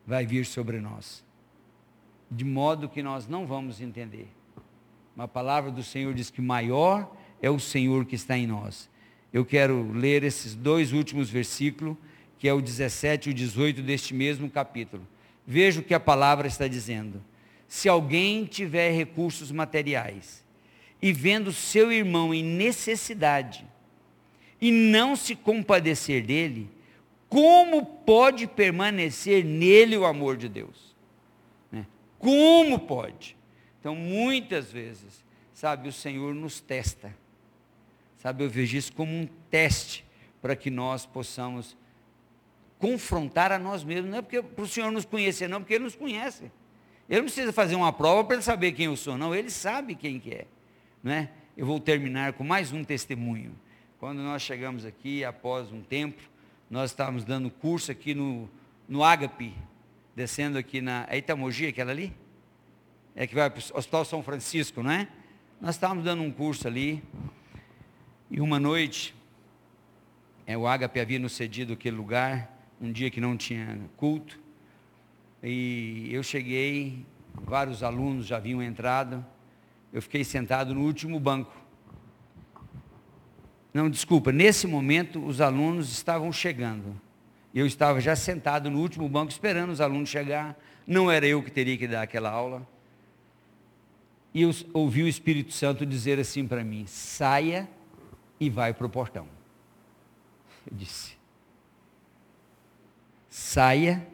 vai vir sobre nós. De modo que nós não vamos entender. Uma palavra do Senhor diz que maior é o Senhor que está em nós. Eu quero ler esses dois últimos versículos, que é o 17 e o 18 deste mesmo capítulo. Veja o que a palavra está dizendo. Se alguém tiver recursos materiais e vendo seu irmão em necessidade e não se compadecer dele, como pode permanecer nele o amor de Deus? Né? Como pode? Então, muitas vezes, sabe, o Senhor nos testa. Sabe, eu vejo isso como um teste para que nós possamos confrontar a nós mesmos. Não é porque para o Senhor nos conhecer, não, porque Ele nos conhece. Ele não precisa fazer uma prova para ele saber quem eu sou, não. Ele sabe quem que é. Não é? Eu vou terminar com mais um testemunho. Quando nós chegamos aqui, após um tempo, nós estávamos dando curso aqui no, no Agape, descendo aqui na. É Itamogi, aquela ali? É que vai para o Hospital São Francisco, não é? Nós estávamos dando um curso ali. E uma noite, é, o Agape havia nos cedido aquele lugar um dia que não tinha culto, e eu cheguei, vários alunos já haviam entrado, eu fiquei sentado no último banco. Não, desculpa, nesse momento os alunos estavam chegando. Eu estava já sentado no último banco esperando os alunos chegar. Não era eu que teria que dar aquela aula. E eu ouvi o Espírito Santo dizer assim para mim: saia e vai para o portão. Eu disse: saia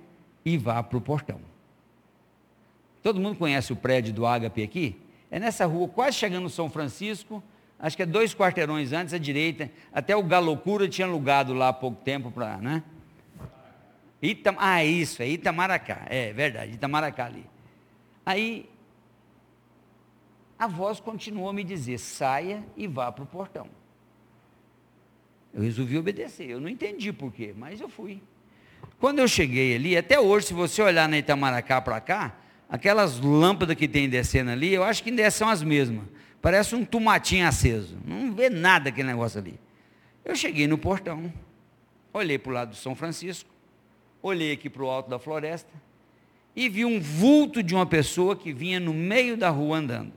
e vá para o portão. Todo mundo conhece o prédio do Ágape aqui? É nessa rua, quase chegando no São Francisco, acho que é dois quarteirões antes, à direita, até o Galocura tinha alugado lá há pouco tempo para, né? Itam, ah, isso, é Itamaracá, é verdade, Itamaracá ali. Aí, a voz continuou a me dizer, saia e vá para o portão. Eu resolvi obedecer, eu não entendi por quê, mas eu fui. Quando eu cheguei ali, até hoje, se você olhar na Itamaracá para cá, aquelas lâmpadas que tem descendo ali, eu acho que ainda são as mesmas. Parece um tomatinho aceso. Não vê nada aquele negócio ali. Eu cheguei no portão, olhei para o lado do São Francisco, olhei aqui para o alto da floresta e vi um vulto de uma pessoa que vinha no meio da rua andando.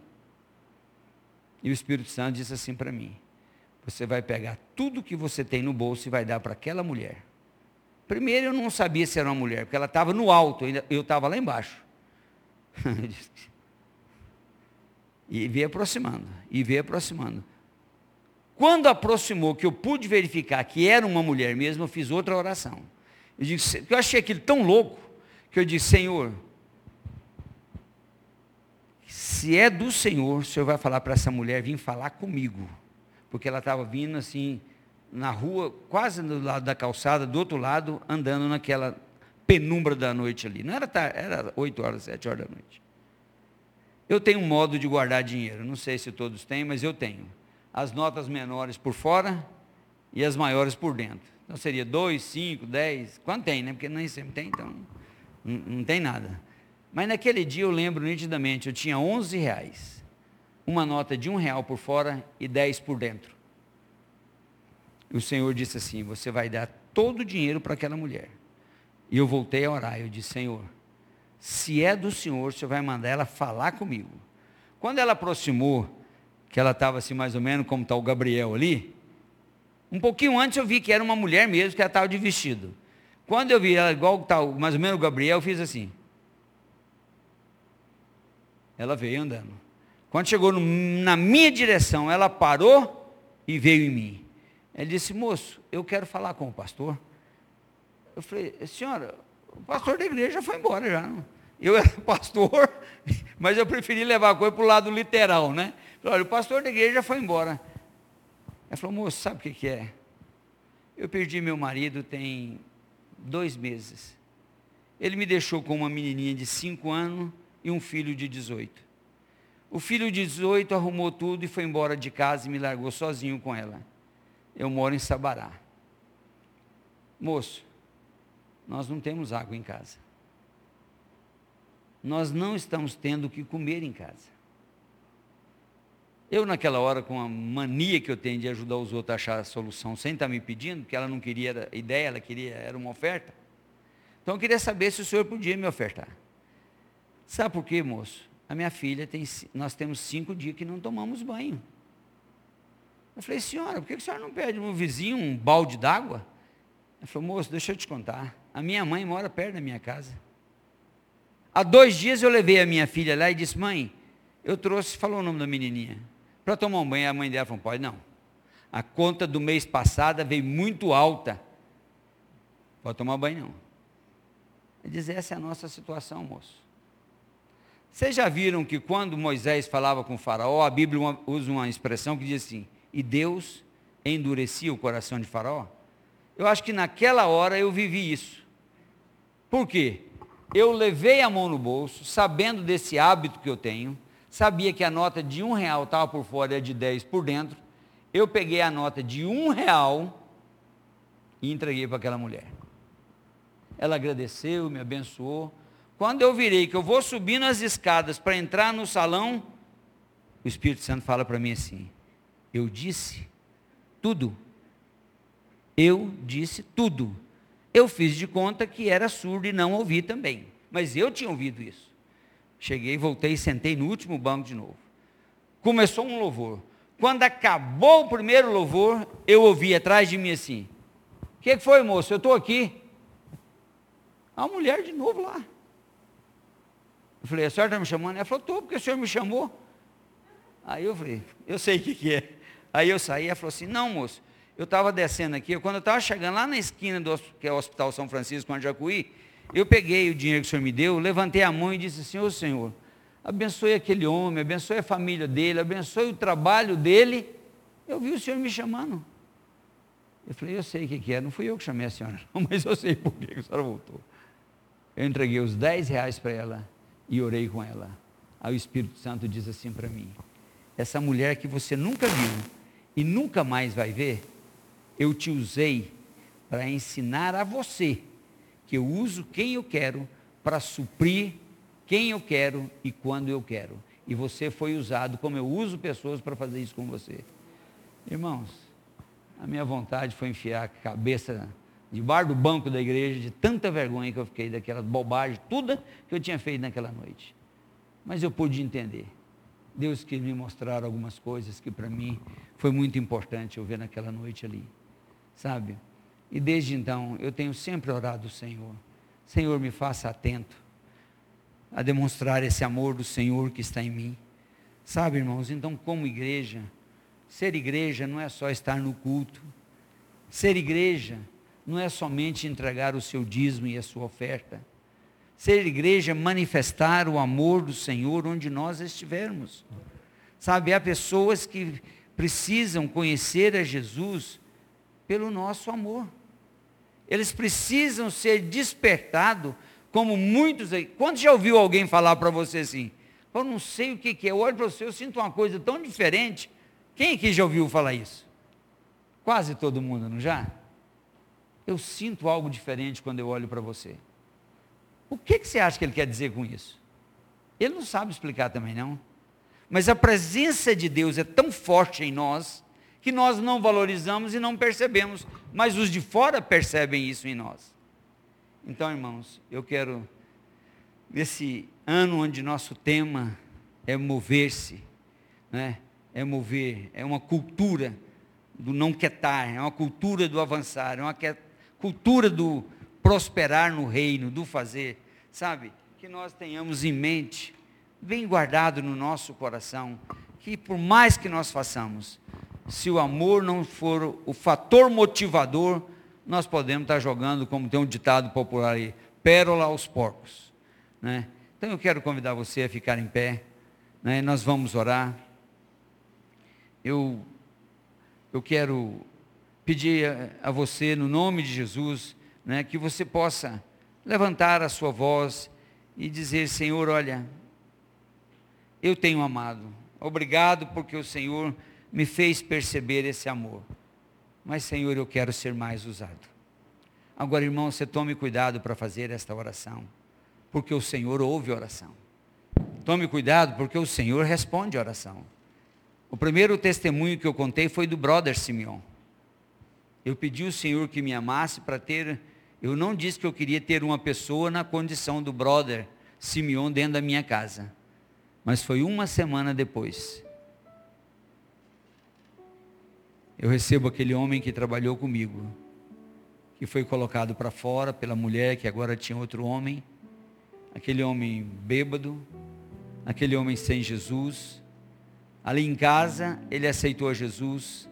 E o Espírito Santo disse assim para mim: Você vai pegar tudo que você tem no bolso e vai dar para aquela mulher. Primeiro eu não sabia se era uma mulher, porque ela estava no alto, eu estava lá embaixo. E veio aproximando, e veio aproximando. Quando aproximou, que eu pude verificar que era uma mulher mesmo, eu fiz outra oração. Eu, disse, eu achei aquilo tão louco, que eu disse, Senhor, se é do Senhor, o Senhor vai falar para essa mulher vir falar comigo. Porque ela estava vindo assim, na rua, quase do lado da calçada, do outro lado, andando naquela penumbra da noite ali. Não era tarde, era 8 horas, 7 horas da noite. Eu tenho um modo de guardar dinheiro, não sei se todos têm, mas eu tenho. As notas menores por fora e as maiores por dentro. Então seria 2, 5, 10, quanto tem, né? Porque nem sempre tem, então não, não tem nada. Mas naquele dia eu lembro nitidamente, eu tinha 11 reais. Uma nota de um real por fora e 10 por dentro. E o Senhor disse assim: Você vai dar todo o dinheiro para aquela mulher. E eu voltei a orar. Eu disse: Senhor, se é do Senhor, o Senhor vai mandar ela falar comigo. Quando ela aproximou, que ela estava assim mais ou menos como está o Gabriel ali, um pouquinho antes eu vi que era uma mulher mesmo, que ela estava de vestido. Quando eu vi ela igual está mais ou menos o Gabriel, eu fiz assim. Ela veio andando. Quando chegou no, na minha direção, ela parou e veio em mim. Ele disse, moço, eu quero falar com o pastor. Eu falei, senhora, o pastor da igreja foi embora já. Eu era pastor, mas eu preferi levar a coisa para o lado literal, né? Falei, olha, o pastor da igreja foi embora. Ela falou, moço, sabe o que, que é? Eu perdi meu marido tem dois meses. Ele me deixou com uma menininha de cinco anos e um filho de 18. O filho de 18 arrumou tudo e foi embora de casa e me largou sozinho com ela. Eu moro em Sabará. Moço, nós não temos água em casa. Nós não estamos tendo o que comer em casa. Eu, naquela hora, com a mania que eu tenho de ajudar os outros a achar a solução sem estar me pedindo, porque ela não queria ideia, ela queria, era uma oferta. Então eu queria saber se o senhor podia me ofertar. Sabe por quê, moço? A minha filha tem, nós temos cinco dias que não tomamos banho. Eu falei, senhora, por que a senhora não pede um vizinho um balde d'água? Ela falou, moço, deixa eu te contar. A minha mãe mora perto da minha casa. Há dois dias eu levei a minha filha lá e disse, mãe, eu trouxe, falou o nome da menininha, para tomar um banho. A mãe dela falou, pode não. A conta do mês passado veio muito alta. Pode tomar banho não. Ele diz, essa é a nossa situação, moço. Vocês já viram que quando Moisés falava com o faraó, a Bíblia usa uma expressão que diz assim, e Deus endurecia o coração de faraó? Eu acho que naquela hora eu vivi isso. Por quê? Eu levei a mão no bolso, sabendo desse hábito que eu tenho, sabia que a nota de um real estava por fora e a de dez por dentro. Eu peguei a nota de um real e entreguei para aquela mulher. Ela agradeceu, me abençoou. Quando eu virei, que eu vou subindo as escadas para entrar no salão, o Espírito Santo fala para mim assim: Eu disse tudo. Eu disse tudo. Eu fiz de conta que era surdo e não ouvi também. Mas eu tinha ouvido isso. Cheguei, voltei, sentei no último banco de novo. Começou um louvor. Quando acabou o primeiro louvor, eu ouvi atrás de mim assim: O que, que foi, moço? Eu estou aqui. A mulher de novo lá. Eu falei, a senhora está me chamando? Ela falou, estou, porque o senhor me chamou. Aí eu falei, eu sei o que, que é. Aí eu saí, ela falou assim, não moço, eu estava descendo aqui, quando eu estava chegando lá na esquina do que é o Hospital São Francisco, onde Jacuí, eu peguei o dinheiro que o senhor me deu, levantei a mão e disse assim, ô senhor, abençoe aquele homem, abençoe a família dele, abençoe o trabalho dele. Eu vi o senhor me chamando. Eu falei, eu sei o que, que é, não fui eu que chamei a senhora, não, mas eu sei por que a senhora voltou. Eu entreguei os 10 reais para ela e orei com ela. Aí o Espírito Santo diz assim para mim: essa mulher que você nunca viu e nunca mais vai ver, eu te usei para ensinar a você que eu uso quem eu quero para suprir quem eu quero e quando eu quero. E você foi usado como eu uso pessoas para fazer isso com você. Irmãos, a minha vontade foi enfiar a cabeça debaixo do banco da igreja, de tanta vergonha que eu fiquei daquela bobagem, tudo que eu tinha feito naquela noite. Mas eu pude entender. Deus quis me mostrar algumas coisas que para mim foi muito importante eu ver naquela noite ali. Sabe? E desde então eu tenho sempre orado ao Senhor. Senhor, me faça atento a demonstrar esse amor do Senhor que está em mim. Sabe, irmãos, então, como igreja, ser igreja não é só estar no culto, ser igreja não é somente entregar o seu dízimo e a sua oferta. Ser igreja manifestar o amor do Senhor onde nós estivermos. Sabe, há pessoas que precisam conhecer a Jesus pelo nosso amor. Eles precisam ser despertados, como muitos aí. Quando já ouviu alguém falar para você assim? Eu não sei o que, que é, eu olho para você, eu sinto uma coisa tão diferente. Quem aqui já ouviu falar isso? Quase todo mundo, não já? Eu sinto algo diferente quando eu olho para você. O que, que você acha que ele quer dizer com isso? Ele não sabe explicar também, não. Mas a presença de Deus é tão forte em nós que nós não valorizamos e não percebemos, mas os de fora percebem isso em nós. Então, irmãos, eu quero, nesse ano onde nosso tema é mover-se, né? é mover, é uma cultura do não quietar, é uma cultura do avançar, é uma cultura do prosperar no reino, do fazer, sabe? Que nós tenhamos em mente, bem guardado no nosso coração, que por mais que nós façamos, se o amor não for o fator motivador, nós podemos estar jogando, como tem um ditado popular aí, pérola aos porcos. Né? Então eu quero convidar você a ficar em pé, né? nós vamos orar. Eu, eu quero pedir a, a você, no nome de Jesus, né, que você possa levantar a sua voz e dizer: Senhor, olha, eu tenho amado, obrigado porque o Senhor me fez perceber esse amor. Mas, Senhor, eu quero ser mais usado. Agora, irmão, você tome cuidado para fazer esta oração, porque o Senhor ouve oração. Tome cuidado, porque o Senhor responde oração. O primeiro testemunho que eu contei foi do brother Simeon. Eu pedi ao Senhor que me amasse para ter. Eu não disse que eu queria ter uma pessoa na condição do brother Simeon dentro da minha casa. Mas foi uma semana depois eu recebo aquele homem que trabalhou comigo, que foi colocado para fora pela mulher que agora tinha outro homem, aquele homem bêbado, aquele homem sem Jesus. Ali em casa, ele aceitou Jesus,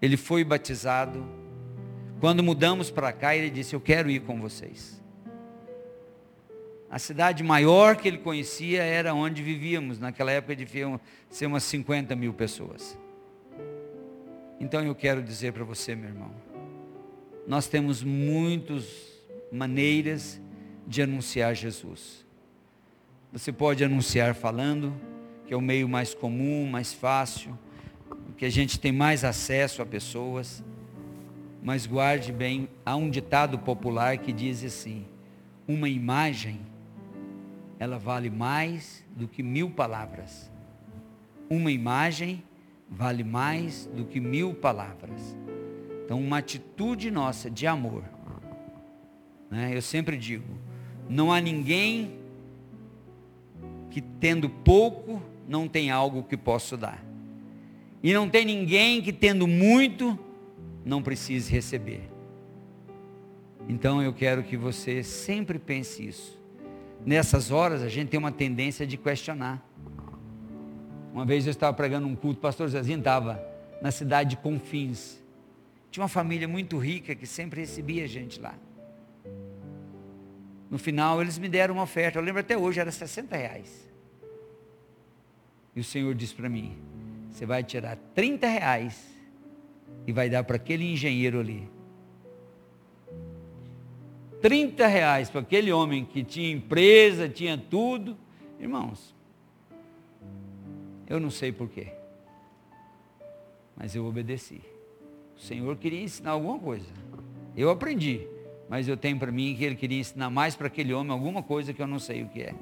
ele foi batizado. Quando mudamos para cá, ele disse: Eu quero ir com vocês. A cidade maior que ele conhecia era onde vivíamos, naquela época deviam ser umas 50 mil pessoas. Então eu quero dizer para você, meu irmão, nós temos muitas maneiras de anunciar Jesus. Você pode anunciar falando, que é o meio mais comum, mais fácil, que a gente tem mais acesso a pessoas. Mas guarde bem, há um ditado popular que diz assim: uma imagem, ela vale mais do que mil palavras. Uma imagem vale mais do que mil palavras. Então, uma atitude nossa de amor. Né? Eu sempre digo: não há ninguém que tendo pouco não tem algo que possa dar. E não tem ninguém que tendo muito não precise receber. Então eu quero que você sempre pense isso. Nessas horas a gente tem uma tendência de questionar. Uma vez eu estava pregando um culto, o pastor Zezinho estava na cidade de Confins. Tinha uma família muito rica que sempre recebia gente lá. No final eles me deram uma oferta, eu lembro até hoje, era 60 reais. E o Senhor disse para mim, você vai tirar 30 reais e vai dar para aquele engenheiro ali. 30 reais para aquele homem que tinha empresa, tinha tudo. Irmãos, eu não sei porquê. Mas eu obedeci. O Senhor queria ensinar alguma coisa. Eu aprendi. Mas eu tenho para mim que ele queria ensinar mais para aquele homem alguma coisa que eu não sei o que é.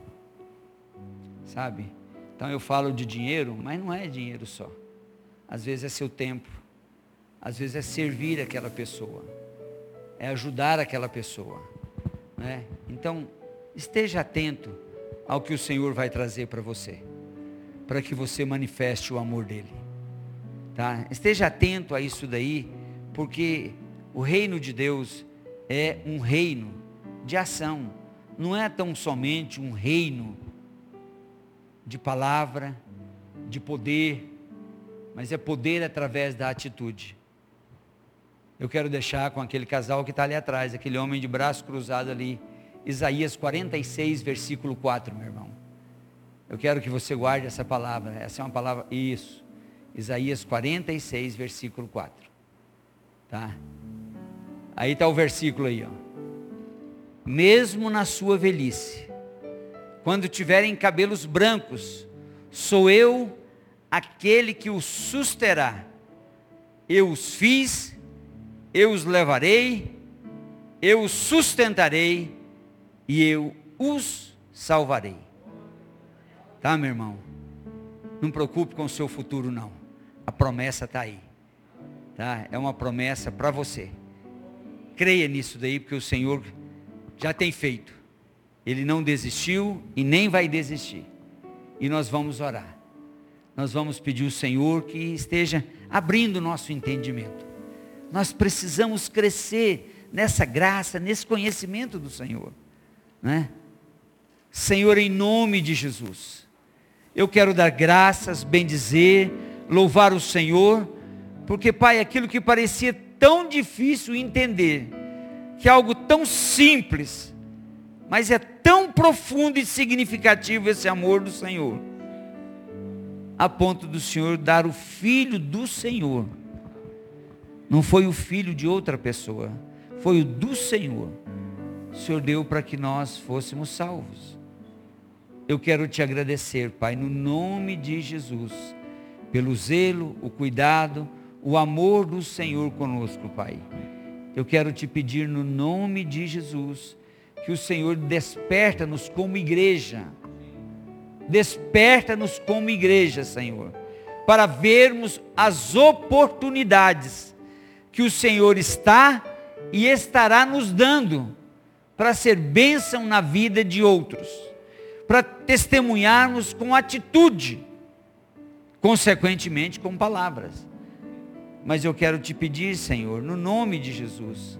Sabe? Então eu falo de dinheiro, mas não é dinheiro só. Às vezes é seu tempo. Às vezes é servir aquela pessoa. É ajudar aquela pessoa. Né? Então, esteja atento ao que o Senhor vai trazer para você para que você manifeste o amor dele. Tá? Esteja atento a isso daí, porque o reino de Deus é um reino de ação, não é tão somente um reino de palavra, de poder, mas é poder através da atitude. Eu quero deixar com aquele casal que está ali atrás, aquele homem de braço cruzado ali, Isaías 46, versículo 4, meu irmão. Eu quero que você guarde essa palavra, essa é uma palavra, isso. Isaías 46, versículo 4. Tá? Aí está o versículo aí, ó. Mesmo na sua velhice, quando tiverem cabelos brancos, sou eu aquele que os susterá. Eu os fiz eu os levarei, eu os sustentarei e eu os salvarei. Tá, meu irmão? Não preocupe com o seu futuro, não. A promessa está aí. Tá? É uma promessa para você. Creia nisso daí, porque o Senhor já tem feito. Ele não desistiu e nem vai desistir. E nós vamos orar. Nós vamos pedir ao Senhor que esteja abrindo o nosso entendimento. Nós precisamos crescer nessa graça, nesse conhecimento do Senhor. Né? Senhor, em nome de Jesus, eu quero dar graças, bendizer, louvar o Senhor, porque, Pai, aquilo que parecia tão difícil entender, que é algo tão simples, mas é tão profundo e significativo esse amor do Senhor, a ponto do Senhor dar o Filho do Senhor não foi o filho de outra pessoa, foi o do Senhor. O Senhor deu para que nós fôssemos salvos. Eu quero te agradecer, Pai, no nome de Jesus, pelo zelo, o cuidado, o amor do Senhor conosco, Pai. Eu quero te pedir no nome de Jesus que o Senhor desperta-nos como igreja. Desperta-nos como igreja, Senhor, para vermos as oportunidades que o Senhor está e estará nos dando para ser bênção na vida de outros, para testemunharmos com atitude, consequentemente com palavras. Mas eu quero te pedir, Senhor, no nome de Jesus,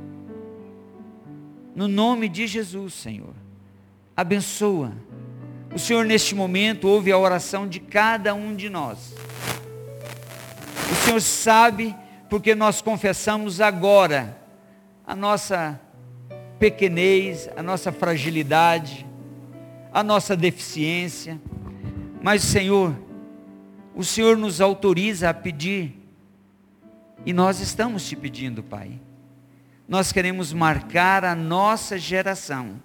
no nome de Jesus, Senhor, abençoa. O Senhor, neste momento, ouve a oração de cada um de nós. O Senhor sabe porque nós confessamos agora a nossa pequenez, a nossa fragilidade, a nossa deficiência. Mas, Senhor, o Senhor nos autoriza a pedir, e nós estamos te pedindo, Pai. Nós queremos marcar a nossa geração,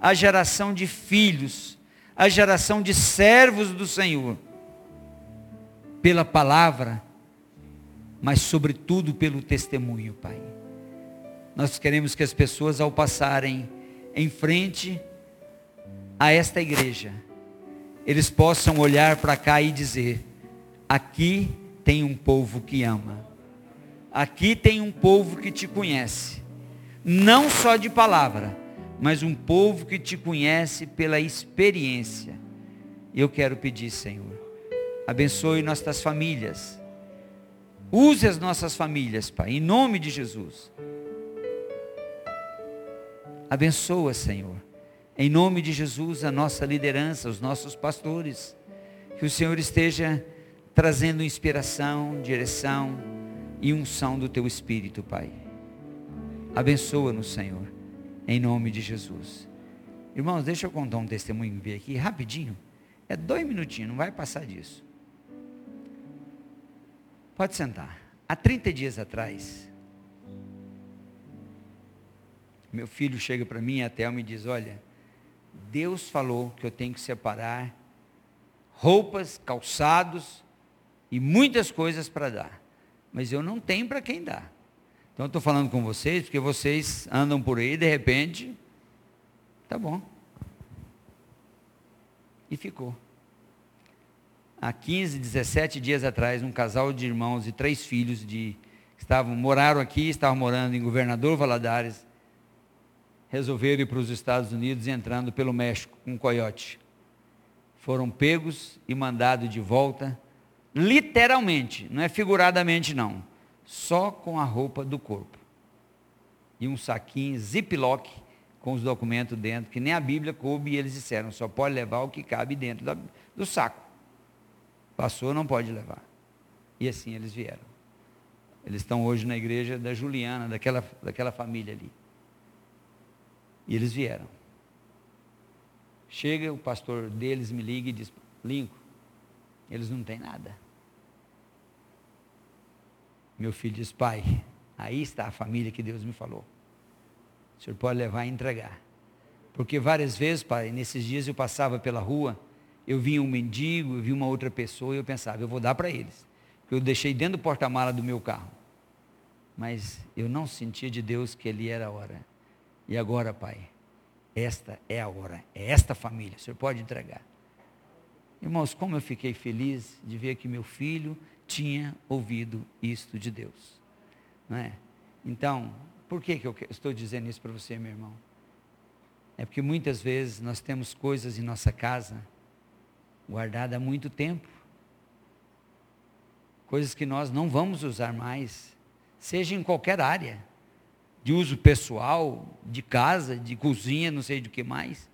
a geração de filhos, a geração de servos do Senhor, pela palavra mas sobretudo pelo testemunho, Pai. Nós queremos que as pessoas, ao passarem em frente a esta igreja, eles possam olhar para cá e dizer: aqui tem um povo que ama, aqui tem um povo que te conhece, não só de palavra, mas um povo que te conhece pela experiência. Eu quero pedir, Senhor, abençoe nossas famílias Use as nossas famílias, Pai, em nome de Jesus. Abençoa, Senhor, em nome de Jesus, a nossa liderança, os nossos pastores. Que o Senhor esteja trazendo inspiração, direção e unção do Teu Espírito, Pai. Abençoa-nos, Senhor, em nome de Jesus. Irmãos, deixa eu contar um testemunho aqui, rapidinho. É dois minutinhos, não vai passar disso. Pode sentar. Há 30 dias atrás, meu filho chega para mim até me diz: Olha, Deus falou que eu tenho que separar roupas, calçados e muitas coisas para dar, mas eu não tenho para quem dar. Então eu estou falando com vocês porque vocês andam por aí de repente, tá bom. E ficou há 15, 17 dias atrás, um casal de irmãos e três filhos de estavam moraram aqui, estavam morando em Governador Valadares, resolveram ir para os Estados Unidos entrando pelo México com um coiote. Foram pegos e mandados de volta, literalmente, não é figuradamente não, só com a roupa do corpo. E um saquinho ziplock com os documentos dentro, que nem a Bíblia coube, e eles disseram, só pode levar o que cabe dentro do saco. Passou, não pode levar. E assim eles vieram. Eles estão hoje na igreja da Juliana, daquela, daquela família ali. E eles vieram. Chega, o pastor deles me liga e diz: Lincoln, eles não têm nada. Meu filho diz: Pai, aí está a família que Deus me falou. O senhor pode levar e entregar. Porque várias vezes, pai, nesses dias eu passava pela rua, eu via um mendigo, eu via uma outra pessoa e eu pensava, eu vou dar para eles. Porque eu deixei dentro do porta-mala do meu carro. Mas eu não sentia de Deus que ele era a hora. E agora, pai, esta é a hora, é esta família, o senhor pode entregar. Irmãos, como eu fiquei feliz de ver que meu filho tinha ouvido isto de Deus. Não é? Então, por que, que eu estou dizendo isso para você, meu irmão? É porque muitas vezes nós temos coisas em nossa casa guardadas há muito tempo. Coisas que nós não vamos usar mais, seja em qualquer área, de uso pessoal, de casa, de cozinha, não sei do que mais.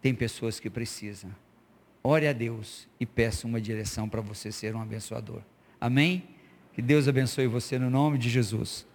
Tem pessoas que precisam. Ore a Deus e peça uma direção para você ser um abençoador. Amém? Que Deus abençoe você no nome de Jesus.